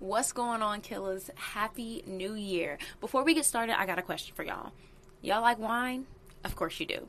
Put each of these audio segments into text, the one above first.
What's going on, killers? Happy New Year. Before we get started, I got a question for y'all. Y'all like wine? Of course you do.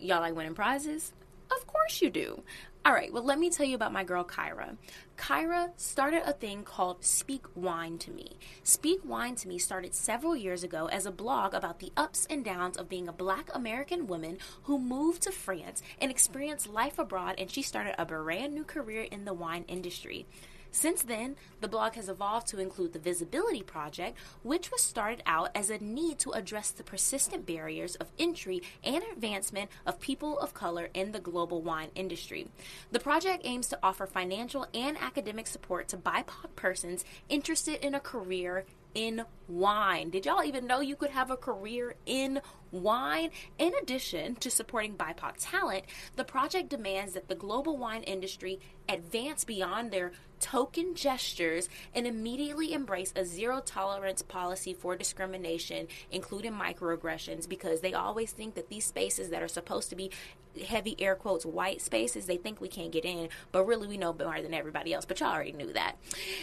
Y'all like winning prizes? Of course you do. All right, well, let me tell you about my girl Kyra. Kyra started a thing called Speak Wine to Me. Speak Wine to Me started several years ago as a blog about the ups and downs of being a black American woman who moved to France and experienced life abroad, and she started a brand new career in the wine industry. Since then, the blog has evolved to include the Visibility Project, which was started out as a need to address the persistent barriers of entry and advancement of people of color in the global wine industry. The project aims to offer financial and academic support to BIPOC persons interested in a career in wine. Did y'all even know you could have a career in wine? In addition to supporting BIPOC talent, the project demands that the global wine industry advance beyond their token gestures and immediately embrace a zero tolerance policy for discrimination, including microaggressions, because they always think that these spaces that are supposed to be heavy air quotes white spaces they think we can't get in but really we know more than everybody else but y'all already knew that.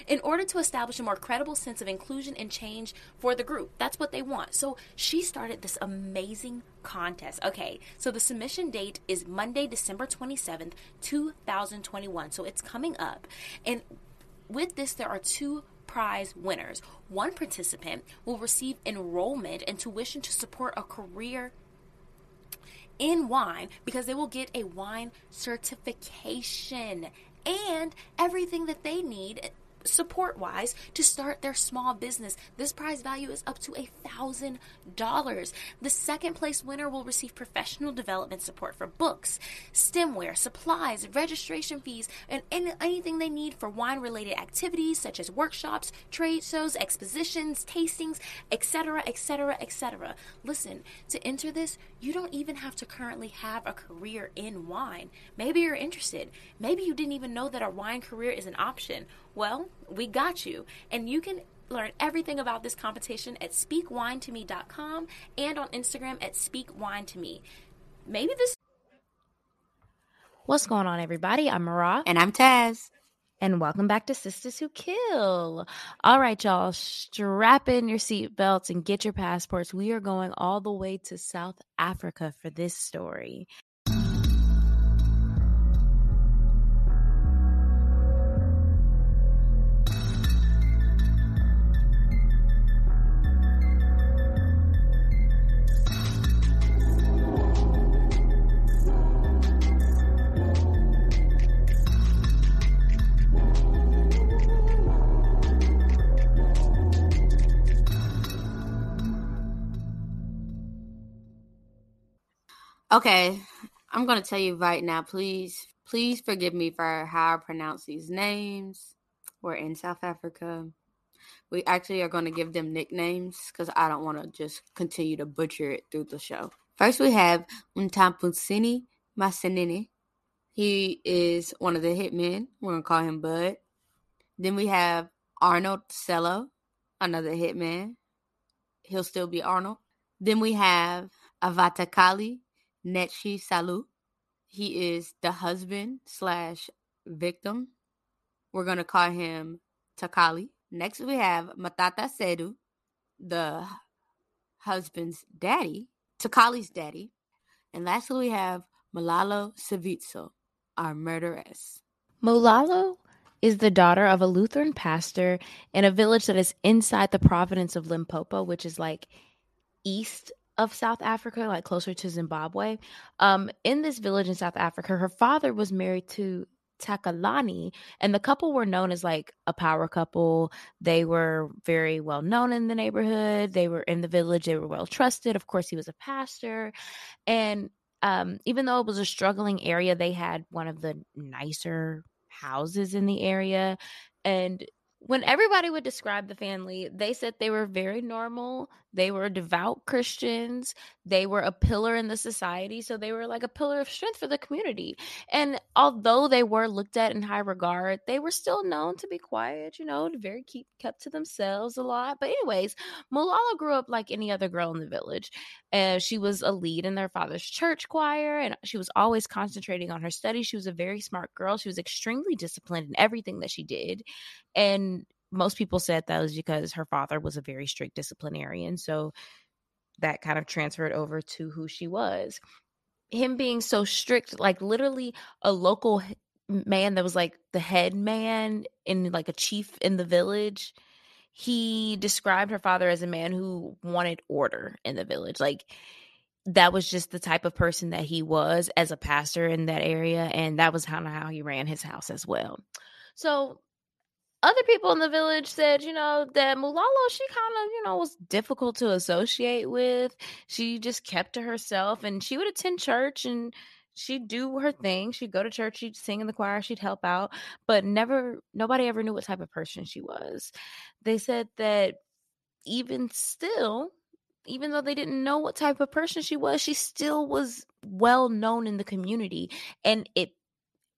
In order to establish a more credible sense of inclusion and change for the group that's what they want. So she started this amazing contest. Okay so the submission date is monday december 27th 2021 so it's coming up. And with this there are two prize winners. One participant will receive enrollment and tuition to support a career in wine because they will get a wine certification and everything that they need support wise to start their small business. This prize value is up to a thousand dollars. The second place winner will receive professional development support for books, stemware, supplies, registration fees, and anything they need for wine related activities such as workshops, trade shows, expositions, tastings, etc., etc., etc. Listen, to enter this, you don't even have to currently have a career in wine. Maybe you're interested. Maybe you didn't even know that a wine career is an option well, we got you. And you can learn everything about this competition at speakwinetome.com and on Instagram at speakwinetome. Maybe this. What's going on, everybody? I'm Mara. And I'm Taz. And welcome back to Sistas Who Kill. All right, y'all, strap in your seatbelts and get your passports. We are going all the way to South Africa for this story. Okay, I'm gonna tell you right now. Please, please forgive me for how I pronounce these names. We're in South Africa. We actually are to give them nicknames because I don't want to just continue to butcher it through the show. First, we have Untampusini Masenini. He is one of the hitmen. We're to call him Bud. Then we have Arnold Cello, another hitman. He'll still be Arnold. Then we have Avhatakali Netshisaulu. He is the husband slash victim. We're gonna call him Takali. Next we have Matata Sedu, the husband's daddy, Takali's daddy. And lastly we have Mulalo Sivhidzho, our murderess. Mulalo is the daughter of a Lutheran pastor in a village that is inside the province of Limpopo, which is like east of South Africa, like closer to Zimbabwe. Um, in this village in South Africa, her father was married to Takalani, and the couple were known as like a power couple. They were very well known in the neighborhood. They were in the village. They were well trusted. Of course, he was a pastor, and um, even though it was a struggling area, they had one of the nicer houses in the area, and when everybody would describe the family, they said they were very normal. They were devout Christians. They were a pillar in the society. So they were like a pillar of strength for the community. And although they were looked at in high regard, they were still known to be quiet, you know, very keep kept to themselves a lot. But, anyways, Malala grew up like any other girl in the village. Uh, she was a lead in their father's church choir, and she was always concentrating on her studies. She was a very smart girl. She was extremely disciplined in everything that she did. And most people said that was because her father was a very strict disciplinarian. So that kind of transferred over to who she was. Him being so strict, like literally a local man that was like the head man in like a chief in the village. He described her father as a man who wanted order in the village. Like that was just the type of person that he was as a pastor in that area. And that was kind of how he ran his house as well. So other people in the village said, you know, that Mulalo, she kind of, you know, was difficult to associate with. She just kept to herself and she would attend church and she'd do her thing. She'd go to church, she'd sing in the choir, she'd help out, but never, nobody ever knew what type of person she was. They said that even still, even though they didn't know what type of person she was, she still was well known in the community. And it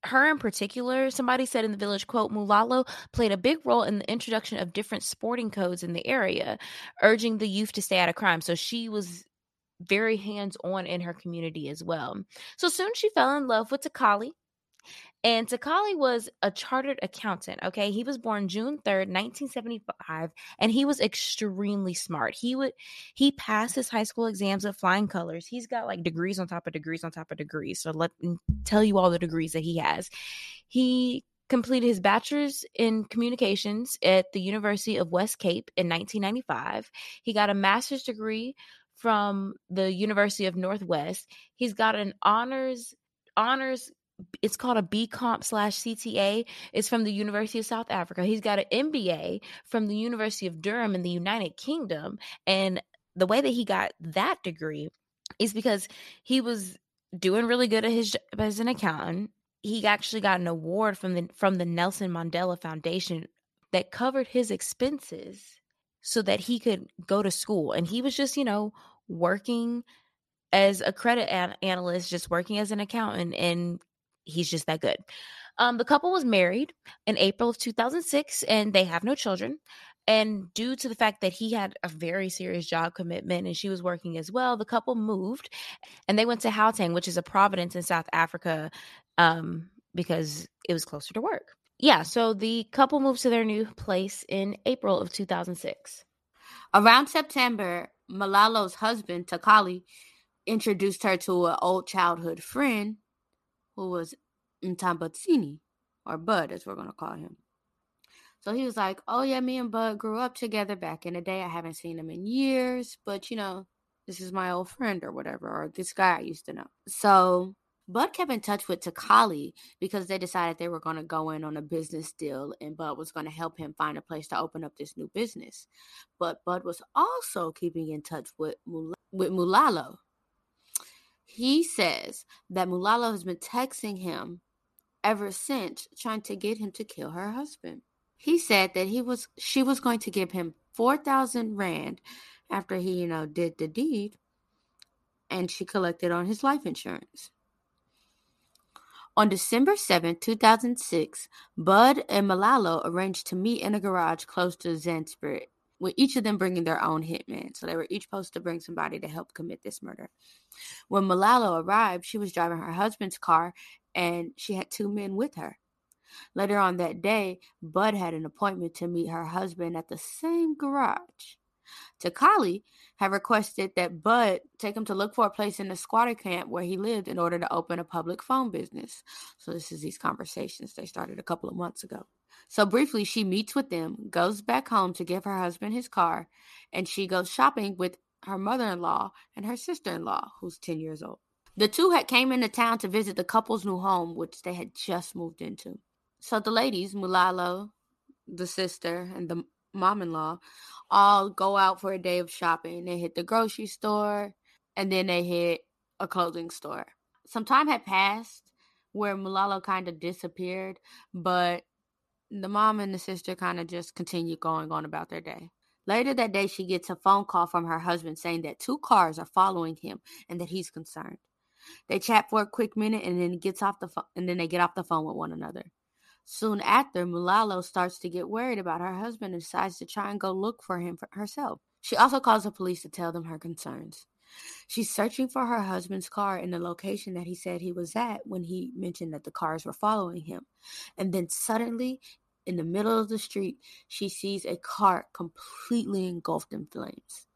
her in particular, somebody said in the village, quote, Mulalo played a big role in the introduction of different sporting codes in the area, urging the youth to stay out of crime. So she was very hands on in her community as well. So soon she fell in love with Takali, and Takali was a chartered accountant. Okay. He was born June 3rd, 1975, and he was extremely smart. He would he passed his high school exams with flying colors. He's got like degrees on top of degrees on top of degrees. So let me tell you all the degrees that he has. He completed his bachelor's in communications at the University of West Cape in 1995. He got a master's degree from the University of Northwest. He's got an honors honors it's called a B Comp slash CTA. It's from the University of South Africa. He's got an MBA from the University of Durham in the United Kingdom. And the way that he got that degree is because he was doing really good at his as an accountant. He actually got an award from the from the Nelson Mandela Foundation that covered his expenses so that he could go to school. And he was just, you know, working as a credit an- analyst, just working as an accountant and he's just that good. Um, the couple was married in April of 2006 and they have no children. And due to the fact that he had a very serious job commitment and she was working as well, the couple moved and they went to Gauteng, which is a province in South Africa, um, because it was closer to work. Yeah, so the couple moved to their new place in April of 2006. Around September, Mulalo's husband, Takali, introduced her to an old childhood friend who was Ntambatsini, or Bud, as we're going to call him. So he was like, Oh, yeah, me and Bud grew up together back in the day. I haven't seen him in years, but you know, this is my old friend or whatever, or this guy I used to know. So Bud kept in touch with Takali because they decided they were going to go in on a business deal and Bud was going to help him find a place to open up this new business. But Bud was also keeping in touch with, Mul- with Mulalo he says that Mulalo has been texting him ever since, trying to get him to kill her husband. He said that he was she was going to give him four thousand rand after he, you know, did the deed, and she collected on his life insurance. On December 7, 2006, Bud and Mulalo arranged to meet in a garage close to Zandspruit, with each of them bringing their own hitman. So they were each supposed to bring somebody to help commit this murder. When Mulalo arrived, she was driving her husband's car and she had two men with her. Later on that day, Bud had an appointment to meet her husband at the same garage. Takali had requested that Bud take him to look for a place in the squatter camp where he lived in order to open a public phone business. So, this is these conversations they started a couple of months ago. So briefly, she meets with them, goes back home to give her husband his car, and she goes shopping with her mother-in-law and her sister-in-law, who's 10 years old. The two had came into town to visit the couple's new home, which they had just moved into. So the ladies, Mulalo, the sister, and the mom-in-law, all go out for a day of shopping. They hit the grocery store, and then they hit a clothing store. Some time had passed where Mulalo kind of disappeared, but the mom and the sister kind of just continue going on about their day. Later that day, she gets a phone call from her husband saying that two cars are following him and that he's concerned. They chat for a quick minute and then gets off the phone, and then they get off the phone with one another. Soon after, Mulalo starts to get worried about her husband and decides to try and go look for him for herself. She also calls the police to tell them her concerns. She's searching for her husband's car in the location that he said he was at when he mentioned that the cars were following him. And then suddenly in the middle of the street, she sees a car completely engulfed in flames.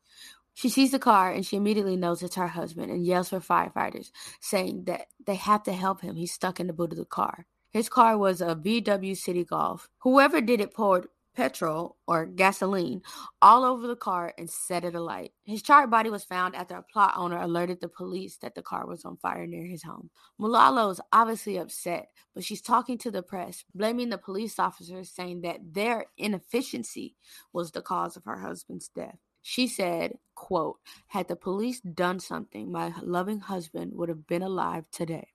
She sees the car and she immediately knows it's her husband and yells for firefighters, saying that they have to help him. He's stuck in the boot of the car. His car was a VW Citi Golf. Whoever did it poured petrol or gasoline all over the car and set it alight. His charred body was found after a plot owner alerted the police that the car was on fire near his home. Mulalo is obviously upset, but she's talking to the press, blaming the police officers, saying that their inefficiency was the cause of her husband's death. She said, quote, had the police done something, my loving husband would have been alive today.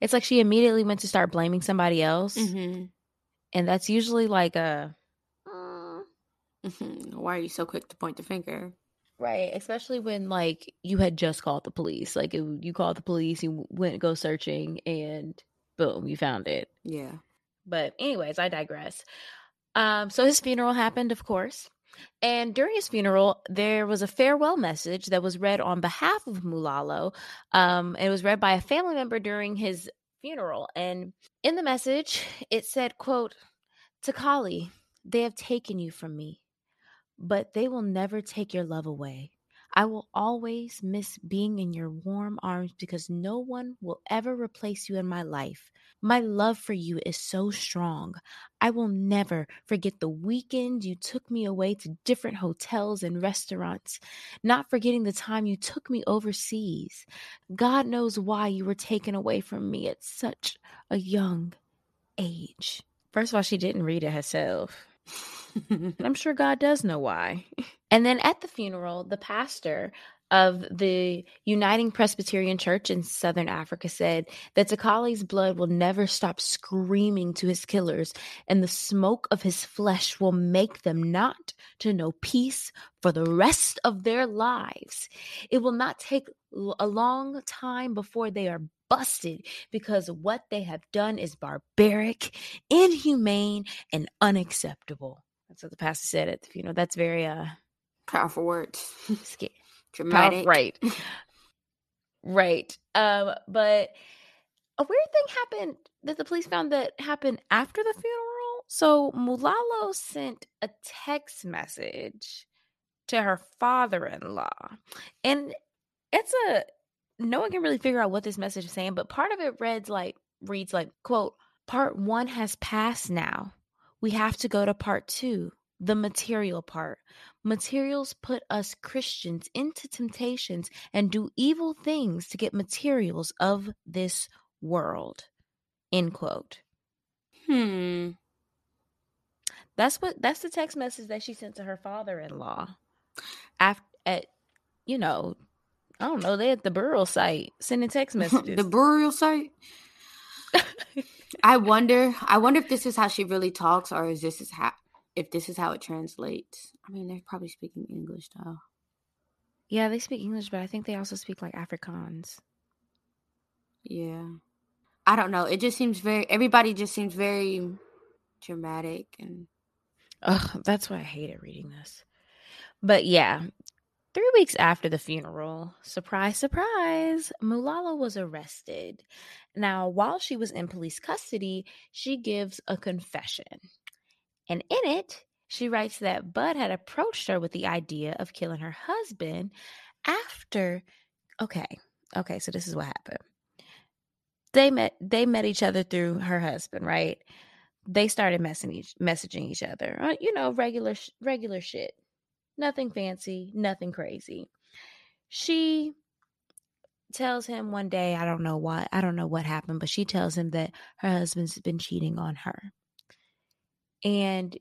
It's like she immediately went to start blaming somebody else. Mm-hmm. And that's usually like a Mm-hmm. Why are you so quick to point the finger? right, especially when like you had just called the police. Like it, you called the police, you went go searching, and boom, you found it. Yeah. But anyways, I digress. Um, so his funeral happened, of course. And during his funeral, there was a farewell message that was read on behalf of Mulalo. Um, it was read by a family member during his funeral. And in the message, it said, quote, Takali, they have taken you from me, but they will never take your love away. I will always miss being in your warm arms because no one will ever replace you in my life. My love for you is so strong. I will never forget the weekend you took me away to different hotels and restaurants, not forgetting the time you took me overseas. God knows why you were taken away from me at such a young age. First of all, she didn't read it herself. I'm sure God does know why. And then at the funeral, the pastor of the Uniting Presbyterian Church in Southern Africa said that Takali's blood will never stop screaming to his killers, and the smoke of his flesh will make them not to know peace for the rest of their lives. It will not take a long time before they are busted because what they have done is barbaric, inhumane, and unacceptable. That's what the pastor said at the funeral. That's very uh Powerful words. scary. Dramatic. right. right. Um, but a weird thing happened that the police found that happened after the funeral. So Mulalo sent a text message to her father-in-law. And it's a no one can really figure out what this message is saying, but part of it reads like reads like, quote, part one has passed now. We have to go to part two, the material part. Materials put us Christians into temptations and do evil things to get materials of this world. End quote. Hmm. That's what that's the text message that she sent to her father-in-law. After at you know, I don't know, they at the burial site sending text messages. the burial site. I wonder. I wonder if this is how she really talks, or is this is how if this is how it translates. I mean, they're probably speaking English though. yeah, they speak English, but I think they also speak like Afrikaans. Yeah. I don't know. It just seems very. Everybody just seems very dramatic and. Ugh, that's why I hated reading this. But yeah, three weeks after the funeral, surprise, surprise, Mulala was arrested. Now, while she was in police custody, she gives a confession. And in it, she writes that Bud had approached her with the idea of killing her husband after. Okay, okay, so this is what happened. They met. They met each other through her husband, right? They started messing each, messaging each other. Uh, you know, regular regular shit. Nothing fancy, nothing crazy. She tells him one day, I don't know why, I don't know what happened, but she tells him that her husband's been cheating on her. And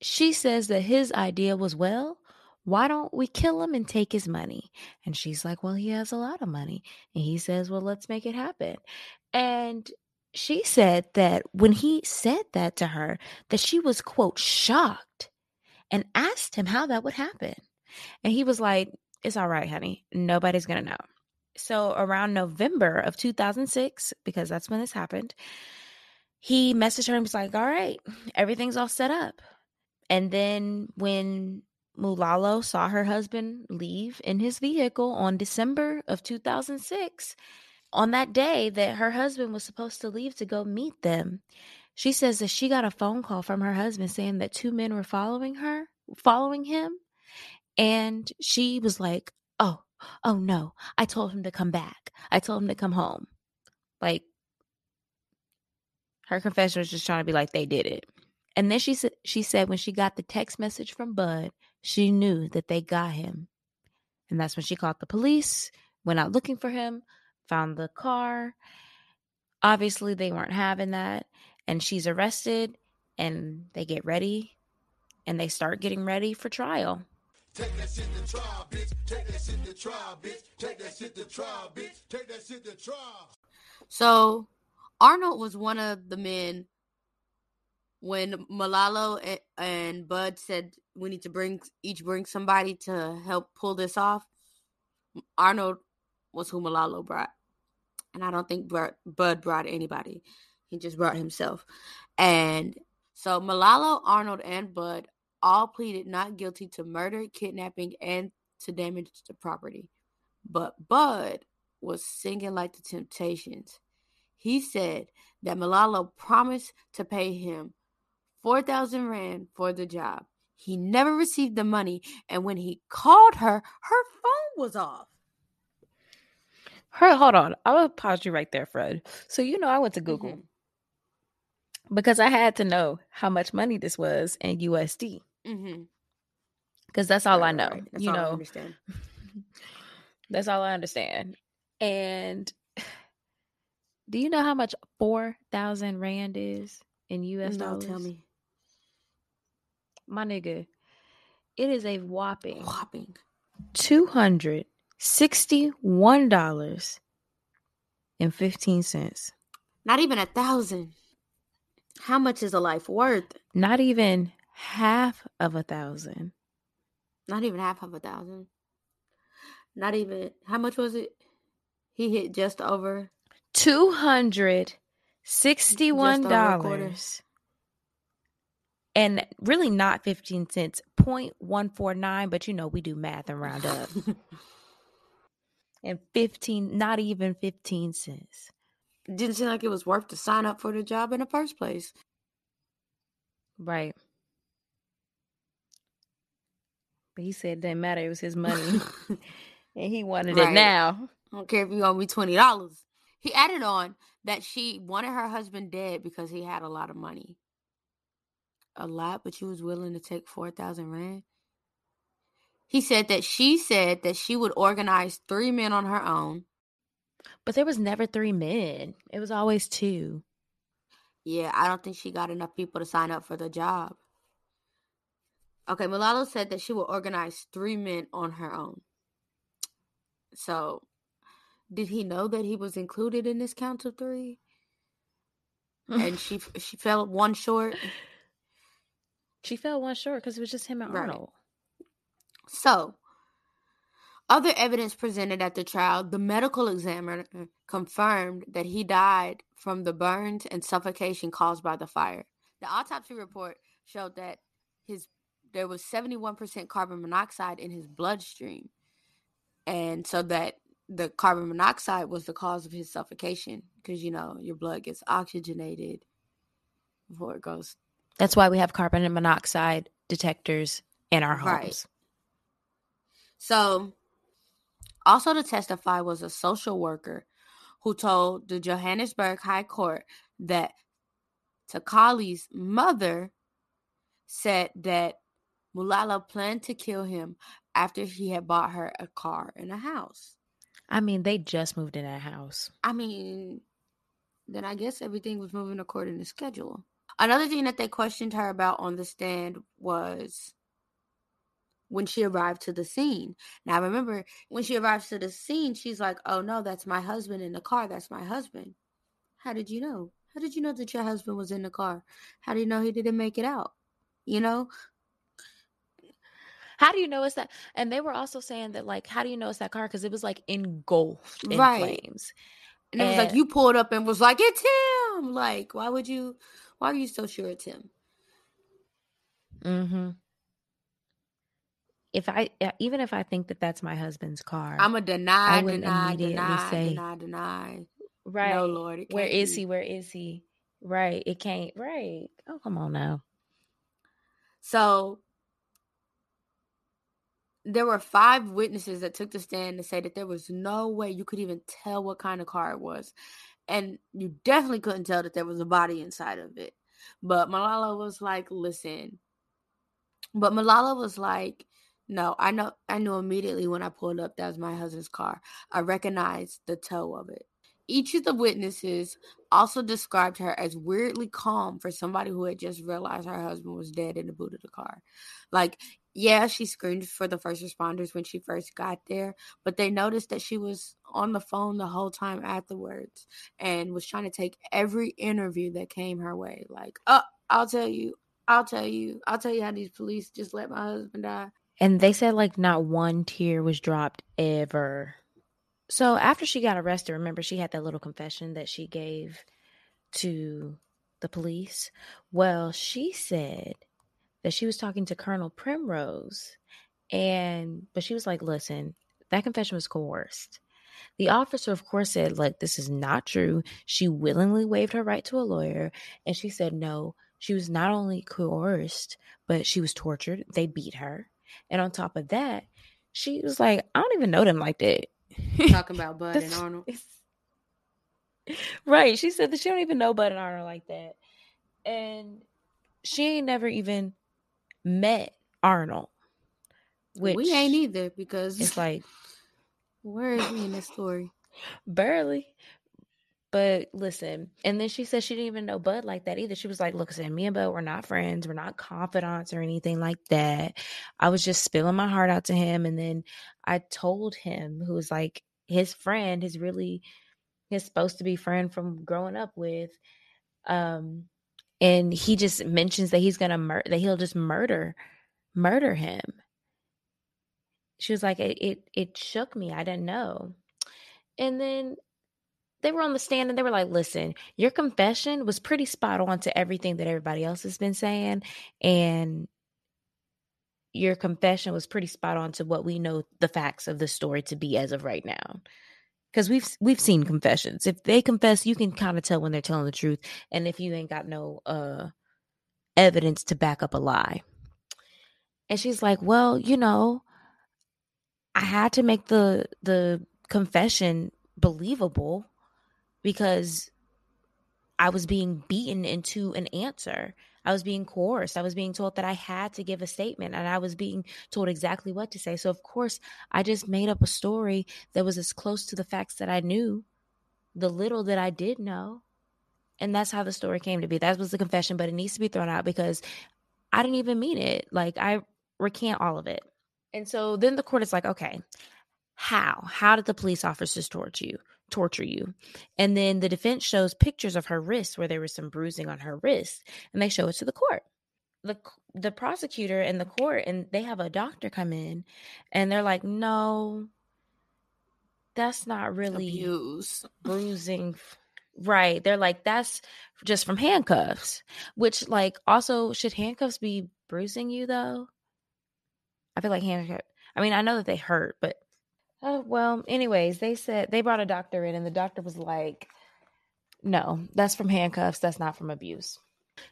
she says that his idea was, well, why don't we kill him and take his money? And she's like, well, he has a lot of money. And he says, well, let's make it happen. And she said that when he said that to her, that she was, quote, shocked and asked him how that would happen. And he was like, it's all right, honey. Nobody's going to know. So around November of 2006, because that's when this happened, he messaged her and was like, all right, everything's all set up. And then when Mulalo saw her husband leave in his vehicle on December of 2006, on that day that her husband was supposed to leave to go meet them, She says that she got a phone call from her husband saying that two men were following her, following him. And she was like, oh, oh no, I told him to come back. I told him to come home. Like, her confession was just trying to be like, they did it. And then she said, she said when she got the text message from Bud, she knew that they got him. And that's when she called the police, went out looking for him, found the car. Obviously, they weren't having that. And she's arrested, and they get ready, and they start getting ready for trial. Take that shit to trial, bitch. Take that shit to trial, bitch. Take that shit to trial, bitch. Take that shit to trial. So, Arnold was one of the men when Mulalo and, Bud said we need to bring each bring somebody to help pull this off. Arnold was who Mulalo brought, and I don't think Bud brought anybody. He just brought himself, and so Mulalo, Arnold, and Bud all pleaded not guilty to murder, kidnapping, and to damage to property. But Bud was singing like the Temptations. He said that Mulalo promised to pay him 4,000 Rand for the job. He never received the money, and when he called her, her phone was off. Her, hold on. I will pause you right there, Fred. So you know I went to Google mm-hmm. because I had to know how much money this was in USD. Mm-hmm. Because that's all right, I know. Right. That's you all know, I understand. that's all I understand. And do you know how much four thousand rand is in US no, dollars? Tell me my nigga, it is a whopping whopping two hundred sixty one dollars and fifteen cents. Not even a thousand. How much is a life worth? Not even half of a thousand. Not even half of a thousand. Not even how much was it? He hit just over two hundred sixty one dollars. and really not 15 cents 0.149 but you know we do math and round up. And 15 not even 15 cents. Didn't seem like it was worth to sign up for the job in the first place. Right. But he said it didn't matter it was his money. And he wanted right. it now. I don't care if you owe me $20 he added on that she wanted her husband dead because he had a lot of money a lot, but she was willing to take 4,000 Rand? He said that she said that she would organize three men on her own. But there was never three men. It was always two. Yeah, I don't think she got enough people to sign up for the job. Okay, Mulalo said that she would organize three men on her own. So, did he know that he was included in this count of three? and she she fell one short. She fell one short because it was just him and right. Arnold. So, other evidence presented at the trial, the medical examiner confirmed that he died from the burns and suffocation caused by the fire. The autopsy report showed that his there was 71% carbon monoxide in his bloodstream. And so that the carbon monoxide was the cause of his suffocation because you know your blood gets oxygenated before it goes that's why we have carbon monoxide detectors in our homes. Right. So, also to testify was a social worker who told the Johannesburg High Court that Takali's mother said that Mulala planned to kill him after he had bought her a car and a house. I mean, they just moved in that house. I mean, then I guess everything was moving according to schedule. Another thing that they questioned her about on the stand was when she arrived to the scene. Now, remember, when she arrives to the scene, she's like, oh no, that's my husband in the car. That's my husband. How did you know? How did you know that your husband was in the car? How do you know he didn't make it out? You know? How do you know it's that? And they were also saying that, like, how do you know it's that car? Because it was like engulfed in right. flames. And, and it was like you pulled up and was like, it's him. Like, why would you? Why are you so sure it's him? Mm-hmm. If I even if I think that that's my husband's car, I'm a deny, I would deny, deny, say, deny, deny. Right? No, Lord. Where is be. he? Where is he? Right. It can't. Right. Oh, come on now. So there were five witnesses that took the stand to say that there was no way you could even tell what kind of car it was. And you definitely couldn't tell that there was a body inside of it. But Malala was like, listen. But Malala was like, no, I know I knew immediately when I pulled up that was my husband's car. I recognized the toe of it. Each of the witnesses also described her as weirdly calm for somebody who had just realized her husband was dead in the boot of the car. Like, yeah, she screamed for the first responders when she first got there, but they noticed that she was on the phone the whole time afterwards and was trying to take every interview that came her way. Like, oh, I'll tell you, I'll tell you, I'll tell you how these police just let my husband die. And they said like not one tear was dropped ever. So after she got arrested, remember she had that little confession that she gave to the police? Well, she said that she was talking to Colonel Primrose and but she was like, "Listen, that confession was coerced." The officer, of course, said, like, this is not true. She willingly waived her right to a lawyer. And she said, no, she was not only coerced, but she was tortured. They beat her. And on top of that, she was like, I don't even know them like that. Talking about Bud and Arnold. right. She said that she don't even know Bud and Arnold like that. And she ain't never even met Arnold. Which we ain't either because it's like where is he in this story? Barely. But listen, and then she said she didn't even know Bud like that either. She was like, Look, said me and Bud, we're not friends. We're not confidants or anything like that. I was just spilling my heart out to him. And then I told him, who was like his friend, his really, his supposed to be friend from growing up with. Um, and he just mentions that he's gonna murder, that he'll just murder, murder him. She was like, it, it, it shook me. I didn't know. And then they were on the stand and they were like, listen, your confession was pretty spot on to everything that everybody else has been saying. And your confession was pretty spot on to what we know the facts of the story to be as of right now. Because we've we've seen confessions. If they confess, you can kind of tell when they're telling the truth. And if you ain't got no uh evidence to back up a lie. And she's like, Well, you know, I had to make the the confession believable because I was being beaten into an answer. I was being coerced. I was being told that I had to give a statement and I was being told exactly what to say. So, of course, I just made up a story that was as close to the facts that I knew, the little that I did know. And that's how the story came to be. That was the confession, but it needs to be thrown out because I didn't even mean it. Like, I recant all of it. And so then the court is like, okay, how? How did the police officers torture you? Torture you. And then the defense shows pictures of her wrists where there was some bruising on her wrist, and they show it to the court. The the prosecutor and the court and they have a doctor come in and they're like, "No, that's not really abuse bruising." Right. They're like, "That's just from handcuffs." Which like also should handcuffs be bruising you though? I feel like handcuffs I mean, I know that they hurt, but Oh, well, anyways, they said they brought a doctor in, and the doctor was like, no, that's from handcuffs. That's not from abuse.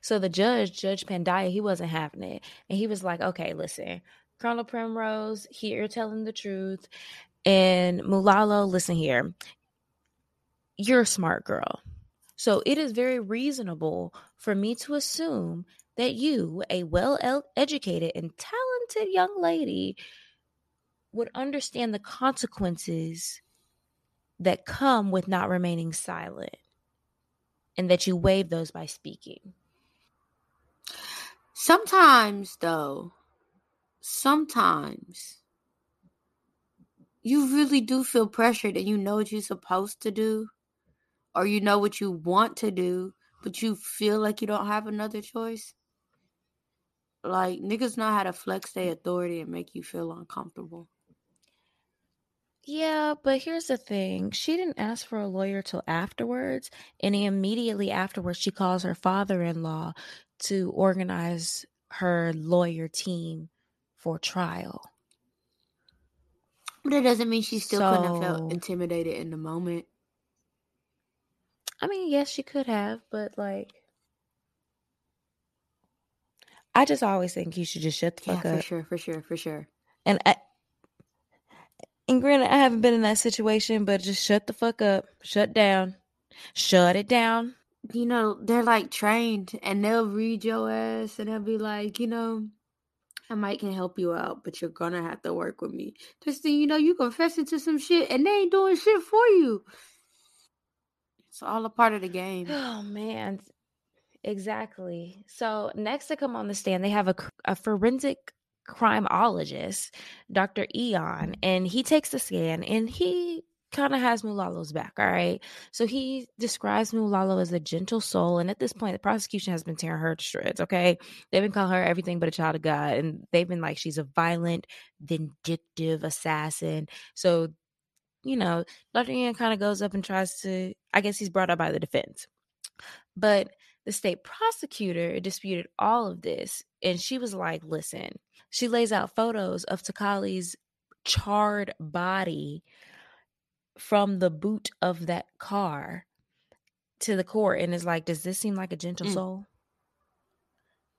So the judge, Judge Pandya, he wasn't having it. And he was like, okay, listen, Colonel Primrose, here you're telling the truth. And Mulalo, listen here. You're a smart girl. So it is very reasonable for me to assume that you, a well educated and talented young lady, would understand the consequences that come with not remaining silent and that you waive those by speaking. Sometimes, though, sometimes you really do feel pressured and you know what you're supposed to do or you know what you want to do, but you feel like you don't have another choice. Like, niggas know how to flex their authority and make you feel uncomfortable. Yeah, but here's the thing. She didn't ask for a lawyer till afterwards, and immediately afterwards she calls her father-in-law to organize her lawyer team for trial. But it doesn't mean she still so, couldn't have felt intimidated in the moment. I mean, yes, she could have, but like, I just always think you should just shut the fuck yeah, up. For sure, for sure, for sure. And I, and granted, I haven't been in that situation, but just shut the fuck up, shut down, shut it down. You know, they're like trained and they'll read your ass and they'll be like, you know, I might can help you out, but you're gonna have to work with me. Just thing you know, you confessing to some shit and they ain't doing shit for you. It's all a part of the game. Oh man, exactly. So next to come on the stand, they have a, a forensic crimeologist, Dr. Eon, mm-hmm. and he takes the scan and he kind of has Mulalo's back. All right. So he describes Mulalo as a gentle soul. And at this point, the prosecution has been tearing her to shreds. Okay. They've been calling her everything but a child of God. And they've been like, she's a violent, vindictive assassin. So, you know, Dr. Ian kind of goes up and tries to, I guess he's brought up by the defense. But the state prosecutor disputed all of this. And she was like, listen, she lays out photos of Takali's charred body from the boot of that car to the court and is like, does this seem like a gentle Mm. soul?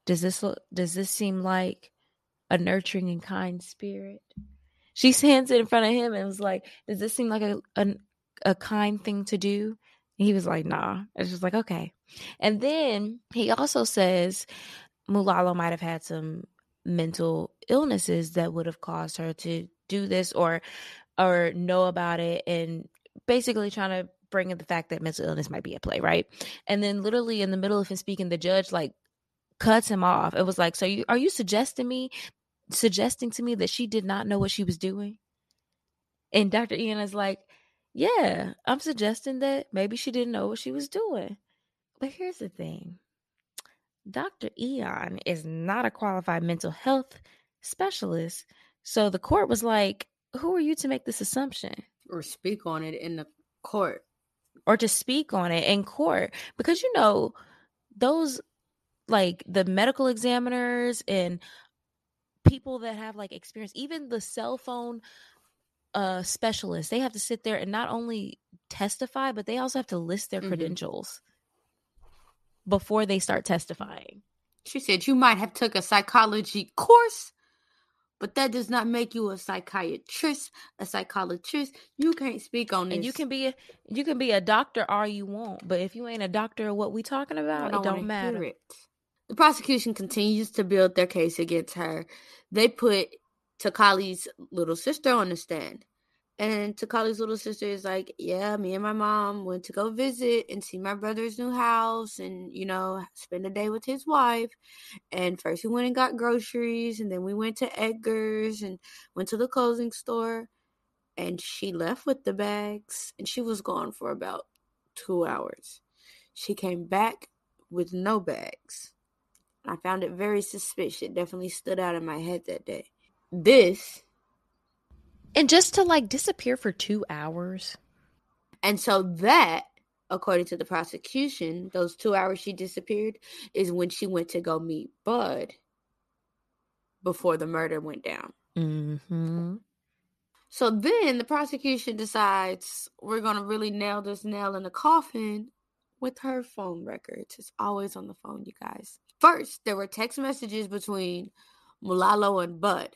Does this look does this seem like a nurturing and kind spirit? She stands it in front of him and was like, Does this seem like a a, a kind thing to do? And he was like, Nah. It's just like, okay. And then he also says Mulalo might have had some mental illnesses that would have caused her to do this or or know about it and basically trying to bring in the fact that mental illness might be at play, right? And then literally in the middle of him speaking, the judge like cuts him off. It was like, so you are you suggesting me suggesting to me that she did not know what she was doing? And Dr. Ian is like, Yeah, I'm suggesting that maybe she didn't know what she was doing. But here's the thing. Dr. Eon is not a qualified mental health specialist. So the court was like, Who are you to make this assumption? Or speak on it in the court. or to speak on it in court because you know those like the medical examiners and people that have like experience even the cell phone uh specialists they have to sit there and not only testify but they also have to list their Mhm. credentials before they start testifying She said you might have took a psychology course, but that does not make you a psychiatrist, a psychologist. You can't speak on this. and you can be a, you can be a doctor all you want but if you ain't a doctor of what we talking about it wanna don't matter it. The prosecution continues to build their case against her. They put Takali's little sister on the stand. And Takali's little sister is like, Yeah, me and my mom went to go visit and see my brother's new house and, you know, spend a day with his wife. And first we went and got groceries and then we went to Edgar's and went to the clothing store. And she left with the bags and she was gone for about two hours. She came back with no bags. I found it very suspicious. It definitely stood out in my head that day. This, and just to like disappear for two hours and so that, according to the prosecution, those two hours she disappeared is when she went to go meet Bud before the murder went down. mm-hmm. So then the prosecution decides we're going to really nail this nail in the coffin with her phone records. It's always on the phone, you guys. First, there were text messages between Mulalo and Bud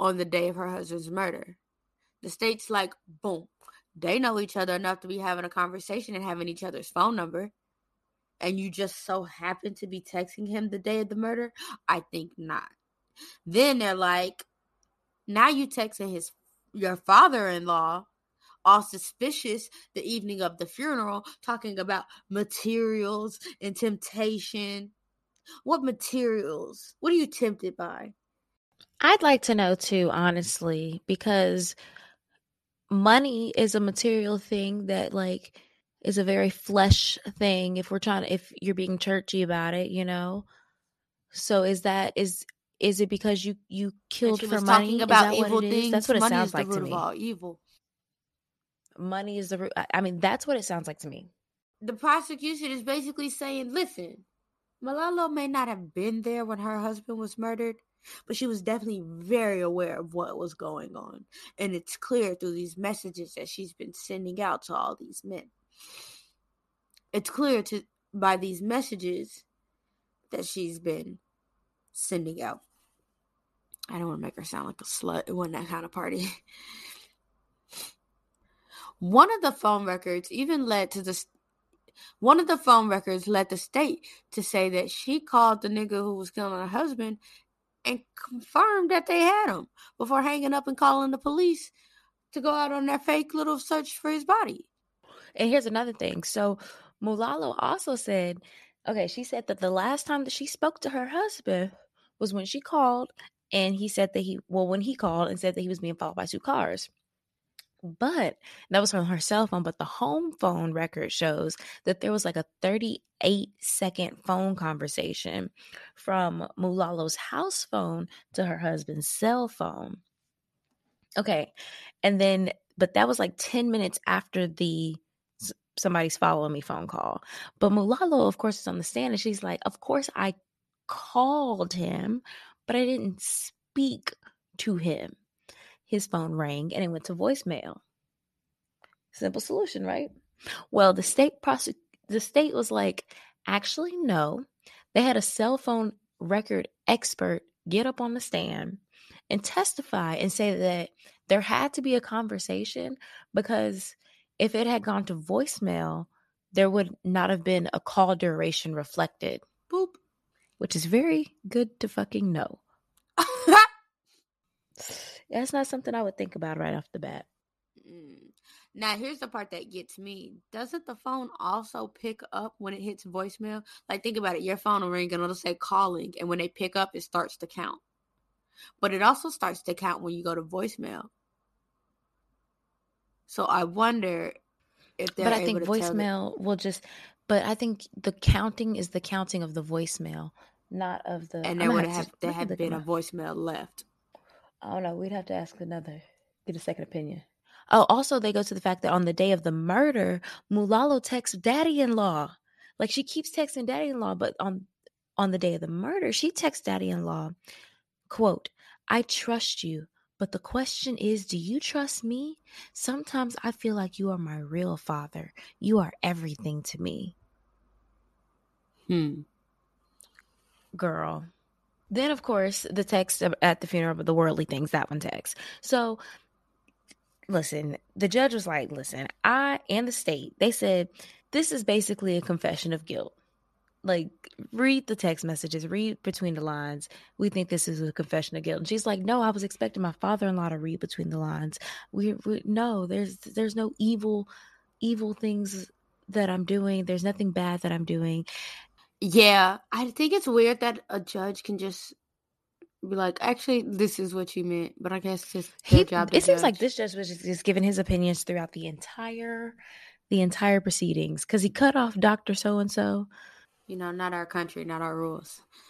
on the day of her husband's murder. The state's like, boom, they know each other enough to be having a conversation and having each other's phone number. And you just so happen to be texting him the day of the murder? I think not. Then they're like, now you texting his your father-in-law all suspicious the evening of the funeral talking about materials and temptation what materials what are you tempted by I'd like to know too, honestly, because money is a material thing that like is a very flesh thing if we're trying to if you're being churchy about it, you know. So is that is is it because you you killed for money? about evil things That's what it money sounds is the like to root me. of all evil Money is the root. I- I mean, that's what it sounds like to me. the prosecution is basically saying listen mulalo may not have been there when her husband was murdered but she was definitely very aware of what was going on and it's clear through these messages that she's been sending out to all these men it's clear to by these messages that she's been sending out. I don't want to make her sound like a slut. It wasn't that kind of party. One of the phone records even led to the one of the phone records led the state to say that she called the nigga who was killing her husband and confirmed that they had him before hanging up and calling the police to go out on their fake little search for his body. And here's another thing. So Mulalo also said, okay, she said that the last time that she spoke to her husband was when she called and he said that he, well, when he called and said that he was being followed by two cars. But that was from her cell phone. But the home phone record shows that there was like a 38 second phone conversation from Mulalo's house phone to her husband's cell phone. Okay. And then, but that was like 10 minutes after the somebody's following me phone call. But Mulalo, of course, is on the stand and she's like, Of course, I called him, but I didn't speak to him. His phone rang and it went to voicemail. Simple solution, right? Well, the state prosec- the state was like, actually, no. They had a cell phone record expert get up on the stand and testify and say that there had to be a conversation because if it had gone to voicemail, there would not have been a call duration reflected. Boop. Which is very good to fucking know. That's not something I would think about right off the bat. Mm. Now, here's the part that gets me. Doesn't the phone also pick up when it hits voicemail? Like, think about it. Your phone will ring and it'll say calling. And when they pick up, it starts to count. But it also starts to count when you go to voicemail. So I wonder if they're But I think voicemail will just, but I think the counting is the counting of the voicemail, not of the. And there would have, have there have been a voicemail left. I don't know. We'd have to ask another, get a second opinion. Oh, also, they go to the fact that on the day of the murder, Mulalo texts daddy in law. Like she keeps texting daddy in law, but on on the day of the murder, she texts daddy in law, quote, I trust you, but the question is, do you trust me? Sometimes I feel like you are my real father. You are everything to me. Hmm. Girl. Then, of course, the text at the funeral of the worldly things, that one text. So listen, the judge was like, listen, I and the state, they said this is basically a confession of guilt. Like, read the text messages, read between the lines. We think this is a confession of guilt. And she's like, no, I was expecting my father-in-law to read between the lines. We, we no, there's there's no evil, evil things that I'm doing. There's nothing bad that I'm doing. Yeah, I think it's weird that a judge can just be like, actually, this is what you meant. But I guess it's he, job. it seems like this judge was just, just giving his opinions throughout the entire, the entire proceedings because he cut off Doctor So and So. You know, not our country, not our rules.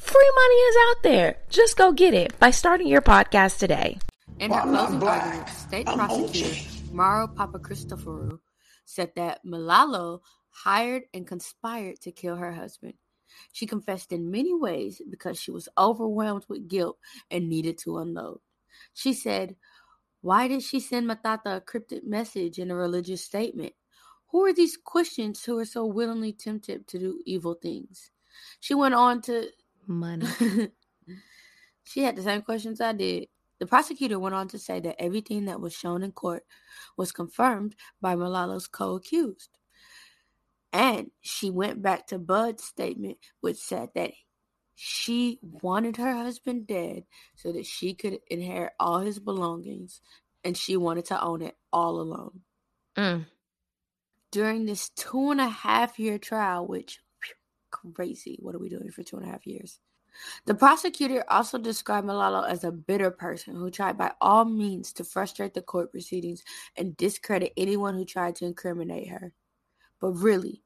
Free money is out there. Just go get it by starting your podcast today. In her closing argument, state I'm prosecutor Mauro Papachristoforou said that Mulalo hired and conspired to kill her husband. She confessed in many ways because she was overwhelmed with guilt and needed to unload. She said, Why did she send Mathatha a cryptic message in a religious statement? Who are these Christians who are so willingly tempted to do evil things? She went on to money. she had the same questions I did. The prosecutor went on to say that everything that was shown in court was confirmed by Mulalo's co accused. And she went back to Bud's statement, which said that she wanted her husband dead so that she could inherit all his belongings and she wanted to own it all alone. Mm. During this two and a half year trial, which crazy, what are we doing for two and a half years? The prosecutor also described Mulalo as a bitter person who tried by all means to frustrate the court proceedings and discredit anyone who tried to incriminate her. But really,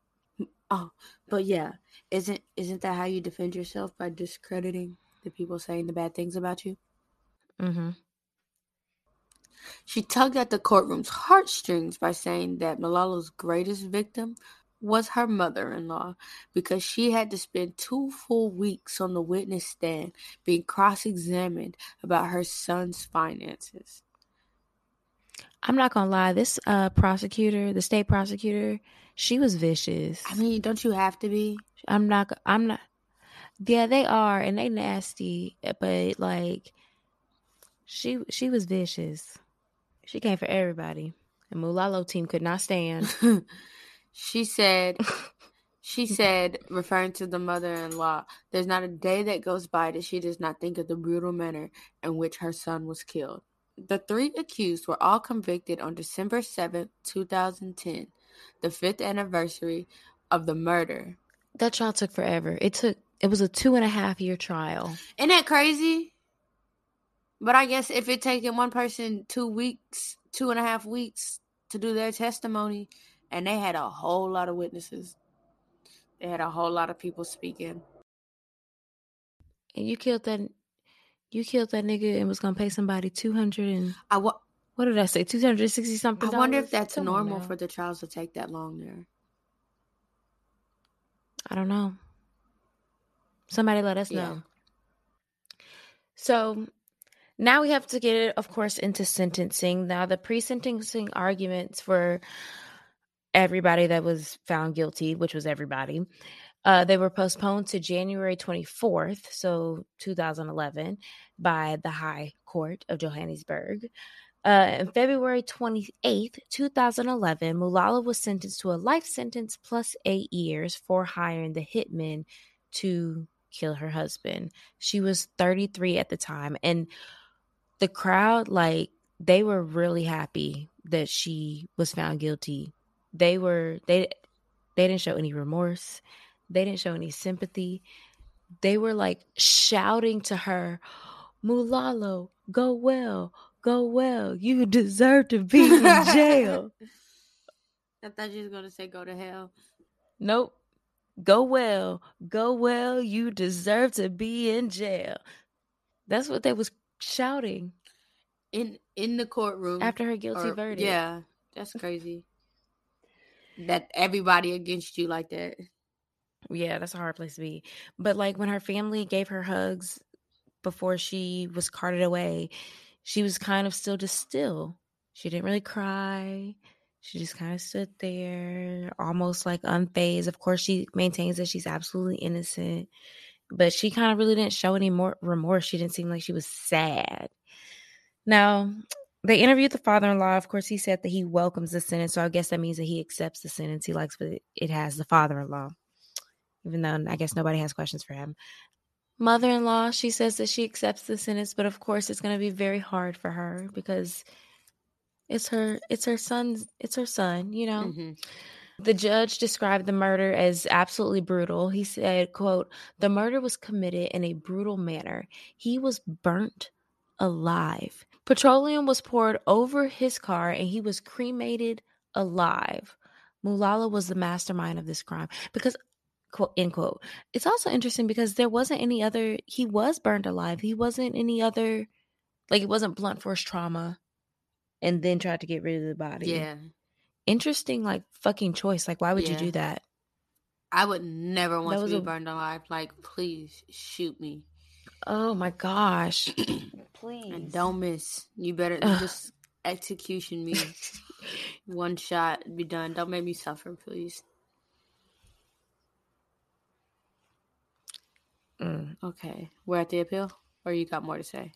oh, but yeah, isn't isn't that how you defend yourself by discrediting the people saying the bad things about you. Mm-hmm. She tugged at the courtroom's heartstrings by saying that Mulalo's greatest victim was her mother in law because she had to spend two full weeks on the witness stand being cross examined about her son's finances. I'm not gonna lie, this uh prosecutor, the state prosecutor, she was vicious. I mean, don't you have to be? I'm not I'm not Yeah, they are and they nasty, but like she she was vicious. She came for everybody. And Mulalo team could not stand. she said she said, referring to the mother in law, there's not a day that goes by that she does not think of the brutal manner in which her son was killed. The three accused were all convicted on December 7, 2010, the fifth anniversary of the murder. That trial took forever. It took it was a two and a half year trial. Isn't that crazy? But I guess if it taken one person two weeks, two and a half weeks to do their testimony, and they had a whole lot of witnesses, they had a whole lot of people speaking. And you killed that, you killed that nigga and was gonna pay somebody two hundred and I wa- what did I say? Two hundred sixty something. I wonder if that's Come normal for the trials to take that long there. I don't know. Somebody let us Yeah. know. So now we have to get it, of course, into sentencing. Now, the pre sentencing arguments for everybody that was found guilty, which was everybody, uh, they were postponed to January 24th, so 2011, by the High Court of Johannesburg. Uh, on February 28th, 2011, Mulalo was sentenced to a life sentence plus eight years for hiring the hitman to kill her husband. She was 33 at the time. And the crowd, like, they were really happy that she was found guilty. They were, they, they didn't show any remorse. They didn't show any sympathy. They were like shouting to her, Mulalo, go well, go well. You deserve to be in jail. I thought you was gonna say go to hell. Nope. Go well. Go well. You deserve to be in jail. That's what they was shouting In in the courtroom after her guilty or- verdict. Yeah, that's crazy. That everybody against you like that. Yeah, that's a hard place to be. But like when her family gave her hugs before she was carted away, she was kind of still just still. She didn't really cry. She just kind of stood there, almost like unfazed. Of course, she maintains that she's absolutely innocent, but she kind of really didn't show any more remorse. She didn't seem like she was sad. Now, they interviewed the father in law. Of course, he said that he welcomes the sentence. So I guess that means that he accepts the sentence. He likes, but it has the father in law even though I guess nobody has questions for him. Mother in law, she says that she accepts the sentence, but of course it's gonna be very hard for her because it's her it's her son's it's her son, you know. Mhm. The judge described the murder as absolutely brutal. He said, quote, the murder was committed in a brutal manner. He was burnt alive. Petroleum was poured over his car and he was cremated alive. Mulalo was the mastermind of this crime because quote end quote. It's also interesting because there wasn't any other he was burned alive. He wasn't any other like it wasn't blunt force trauma and then tried to get rid of the body. Yeah, Interesting like fucking choice. Like why would you do that? I would never want That to be a- burned alive. Like, please shoot me Oh my gosh. and Please. don't miss. You better Ugh. just execution me. One shot, be done. Don't make me suffer, please. Mm. Okay, we're at the appeal, or you got more to say?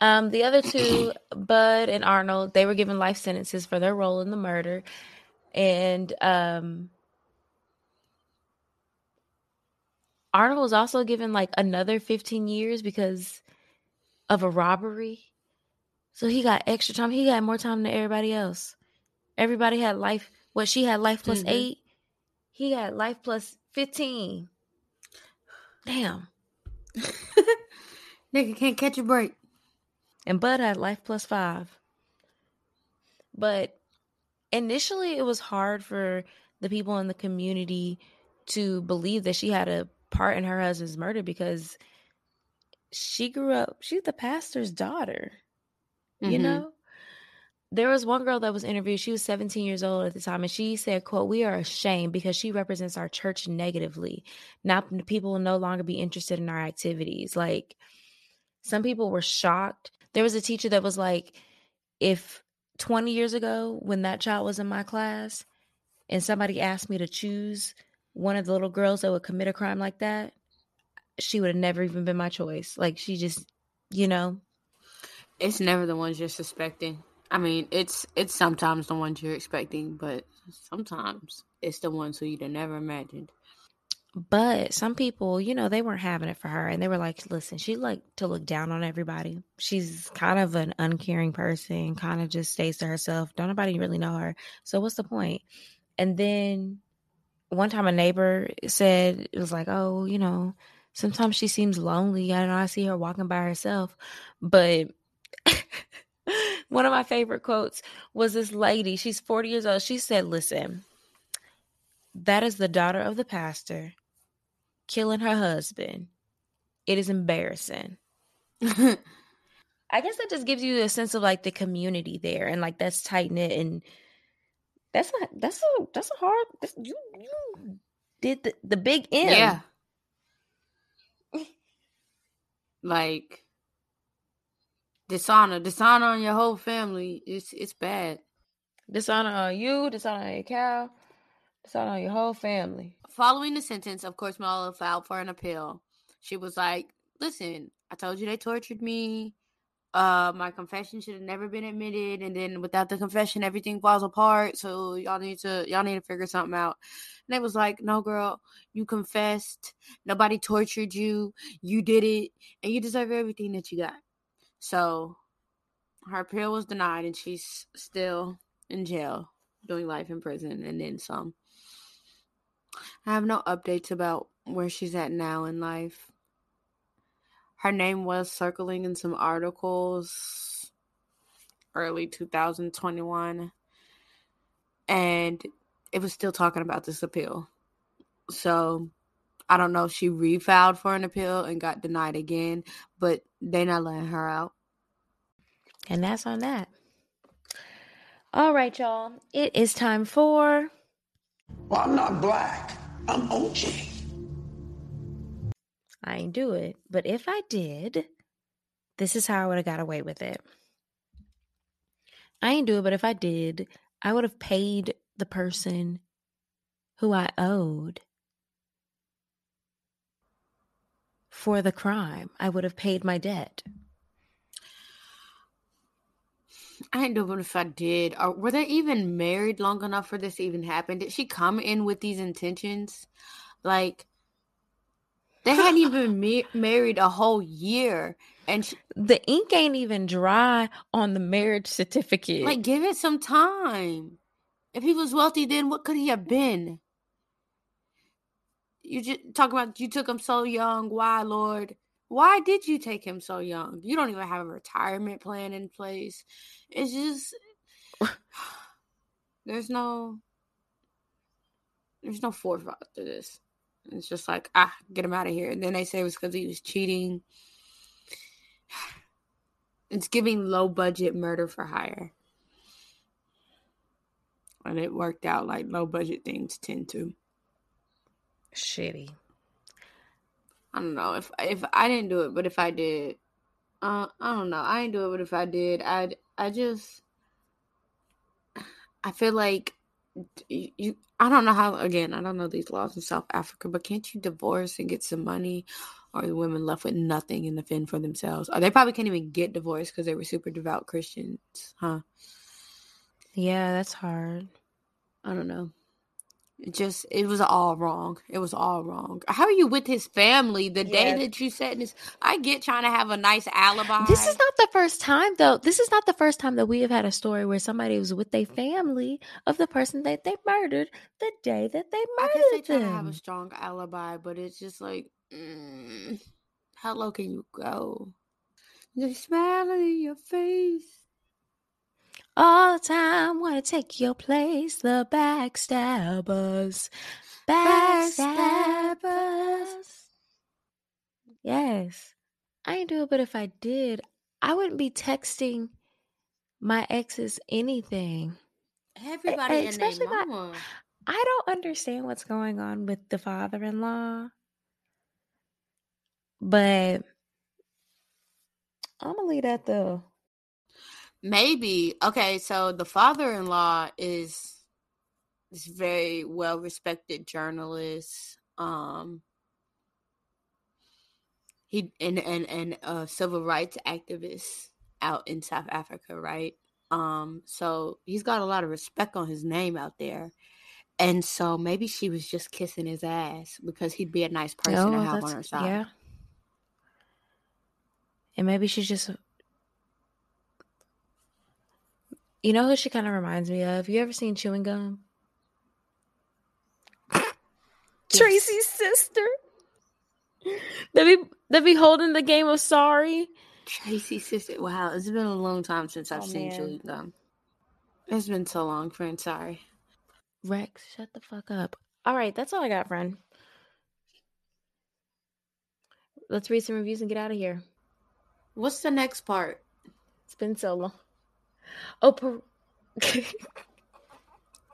Um, the other two, Bud and Arnold, they were given life sentences for their role in the murder. And um Arnold was also given like another 15 years because of a robbery. So he got extra time. He got more time than everybody else. Everybody had life. What she had life plus Mhm. eight. He had life plus 15. Damn. Nigga can't catch a break. and Bud had life plus five. But initially, it was hard for the people in the community to believe that she had a part in her husband's murder because she grew up, she's the pastor's daughter, you Mhm. know? There was one girl that was interviewed. She was 17 years old at the time, and she said, "quote We are ashamed because she represents our church negatively. Now people will no longer be interested in our activities." Like some people were shocked. There was a teacher that was like, "If 20 years ago, when that child was in my class, and somebody asked me to choose one of the little girls that would commit a crime like that, she would have never even been my choice. Like she just, you know, It's never the ones you're suspecting. I mean, it's it's sometimes the ones you're expecting, but sometimes it's the ones who you'd have never imagined. But some people, you know, they weren't having it for her and they were like, listen, she like to look down on everybody. She's kind of an uncaring person, kind of just stays to herself. Don't nobody really know her. So what's the point? And then one time a neighbor said it was like, Oh, you know, sometimes she seems lonely. I know I see her walking by herself. But one of my favorite quotes was this lady, she's 40 years old. She said, Listen, that is the daughter of the pastor killing her husband. It is embarrassing. I guess that just gives you a sense of like the community there and like that's tight knit and that's not that's a that's a hard that's, you you did the, the big M. yeah. like dishonor, dishonor on your whole family. It's it's bad. Dishonor on you, dishonor on your cow, dishonor on your whole family. Following the sentence, of course, Mulalo filed for an appeal. She was like, "Listen, I told you they tortured me. Uh, my confession should have never been admitted, and then without the confession, everything falls apart. So y'all need to y'all need to figure something out." And it was like, "No, girl, you confessed. Nobody tortured you. You did it, and you deserve everything that you got." So her appeal was denied, and she's still in jail doing life in prison, and then some. I have no updates about where she's at now in life. Her name was circling in some articles early 2021, and it was still talking about this appeal. So I don't know if she refiled for an appeal and got denied again, but they not letting her out. And that's on that. All right, y'all. It is time for Well, I'm not black. I'm OJ. I ain't do it, but if I did, this is how I would have got away with it. I ain't do it, but if I did, I would have paid the person who I owed for the crime. I would have paid my debt. I didn't know if I did. Or were they even married long enough for this to even happen? Did she come in with these intentions? Like, they hadn't even ma- married a whole year, and she, The ink ain't even dry on the marriage certificate. like, give it some time. If he was wealthy, then what could he have been? You just talking about you took him so young. Why, Lord? Why did you take him so young? You don't even have a retirement plan in place. It's just there's no there's no forethought to this. It's just like ah, get him out of here. And then they say it was because he was cheating. It's giving low budget murder for hire. And it worked out like low budget things tend to. Shitty. I don't know if if I didn't do it, but if I did, uh, I don't know. I didn't do it, but if I did, I I just I feel like you, you. I don't know how. Again, I don't know these laws in South Africa, but can't you divorce and get some money, or are the women left with nothing and to fend for themselves? Or they probably can't even get divorced because they were super devout Christians, huh? Yeah, that's hard. I don't know. It just it was all wrong. It was all wrong. How are you with his family the day that you said this? I get trying to have a nice alibi. This is not the first time, though. This is not the first time that we have had a story where somebody was with their family of the person that they murdered the day that they I murdered guess they try to have a strong alibi, but it's just like, mm, how low can you go? The smile in your face. All the time, wanna take your place, the backstabbers. Backstabbers. Yes. I ain't do it, but if I did, I wouldn't be texting my exes anything. Everybody and especially my- mama. I don't understand what's going on with the father in law, but I'm gonna leave that though. Maybe. Okay, so the father-in-law is this very well-respected journalist. Um he and and and a civil rights activist out in South Africa, right? Um so he's got a lot of respect on his name out there. And so maybe she was just kissing his ass because he'd be a nice person to Oh, have on her side. Yeah. And maybe she's just. You know who she kind of reminds me of? You ever seen Chewing Gum? Tracy's sister. They be they be holding the game of sorry. Tracy's sister. Wow, it's been a long time since I've Oh, seen man. Chewing Gum. It's been so long, friend. Sorry. Rex, shut the fuck up. All right, that's all I got, friend. Let's read some reviews and get out of here. What's the next part? It's been so long. Oh, per-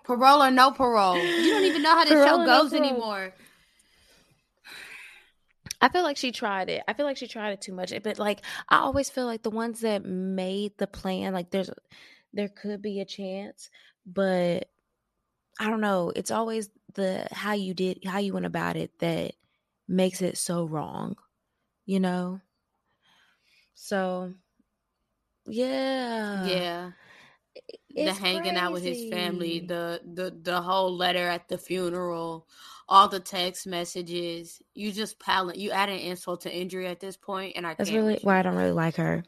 Parole or no parole? You don't even know how this Parole show or no goes anymore. I feel like she tried it. I feel like she tried it too much. But like I always feel like the ones that made the plan, like there's there could be a chance, but I don't know. It's always the how you did how you went about it that makes it so wrong. You know? So yeah. yeah, the It's hanging out with his family, the the the whole letter at the funeral, all the text messages. You just pallet. You add an insult to injury at this point, and I That's really why I don't really like her.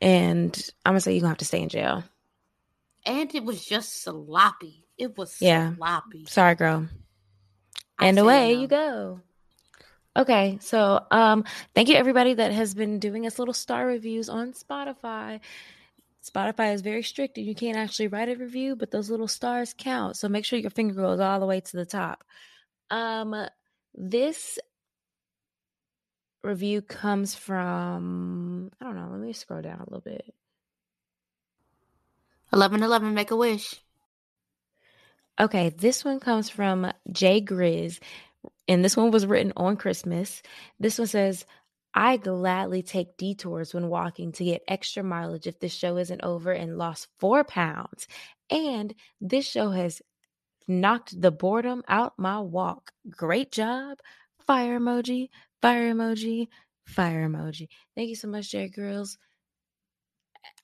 And I'm gonna say you're gonna have to stay in jail. And it was just sloppy. It was Yeah. sloppy. Sorry, girl. And away no. you go. Okay, so um thank you everybody that has been doing us little star reviews on Spotify. Spotify is very strict and you can't actually write a review, but those little stars count. So make sure your finger goes all the way to the top. Um this review comes from I don't know, let me scroll down a little bit. Eleven eleven. Make a wish. Okay, this one comes from Jay Grizz, and this one was written on Christmas. This one says, I gladly take detours when walking to get extra mileage if the show isn't over and lost four pounds. And this show has knocked the boredom out my walk. Great job. Fire emoji, fire emoji, fire emoji. Thank you so much, Jerry Girls.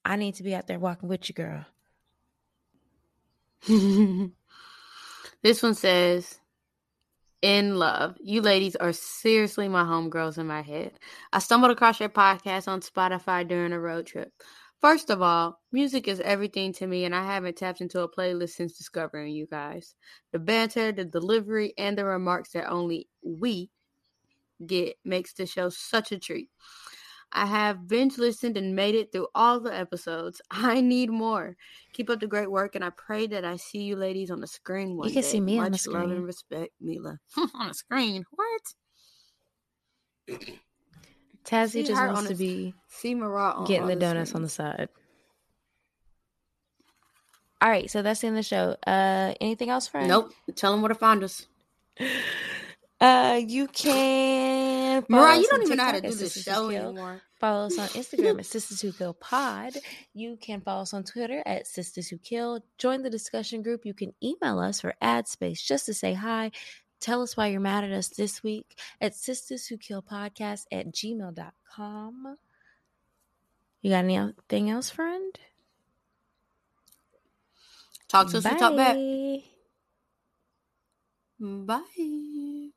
I need to be out there walking with you, girl. this one says, In love. You ladies are seriously my homegirls in my head. I stumbled across your podcast on Spotify during a road trip. First of all, music is everything to me, and I haven't tapped into a playlist since discovering you guys. The banter, the delivery, and the remarks that only we get makes the show such a treat. I have binge listened and made it through all the episodes. I need more. Keep up the great work, and I pray that I see you ladies on the screen one You can day. see me on the Much love and respect, Mila. on the screen? What? Tazzy just wants to the- be See Marat on getting all the donuts on the side. All right, so that's the end of the show. Uh, anything else, friend? Nope. Tell them where to find us. Uh, you can. Follow Mariah, you don't even know how to do this show anymore. Follow us on Instagram at Sistas Who Kill Pod. You can follow us on Twitter at Sistas Who Kill. Join the discussion group. You can email us for ad space just to say hi. Tell us why you're mad at us this week at Sistas Who Kill Podcast at gmail.com. You got anything else, friend? Talk to us. We talk back. Bye. Bye.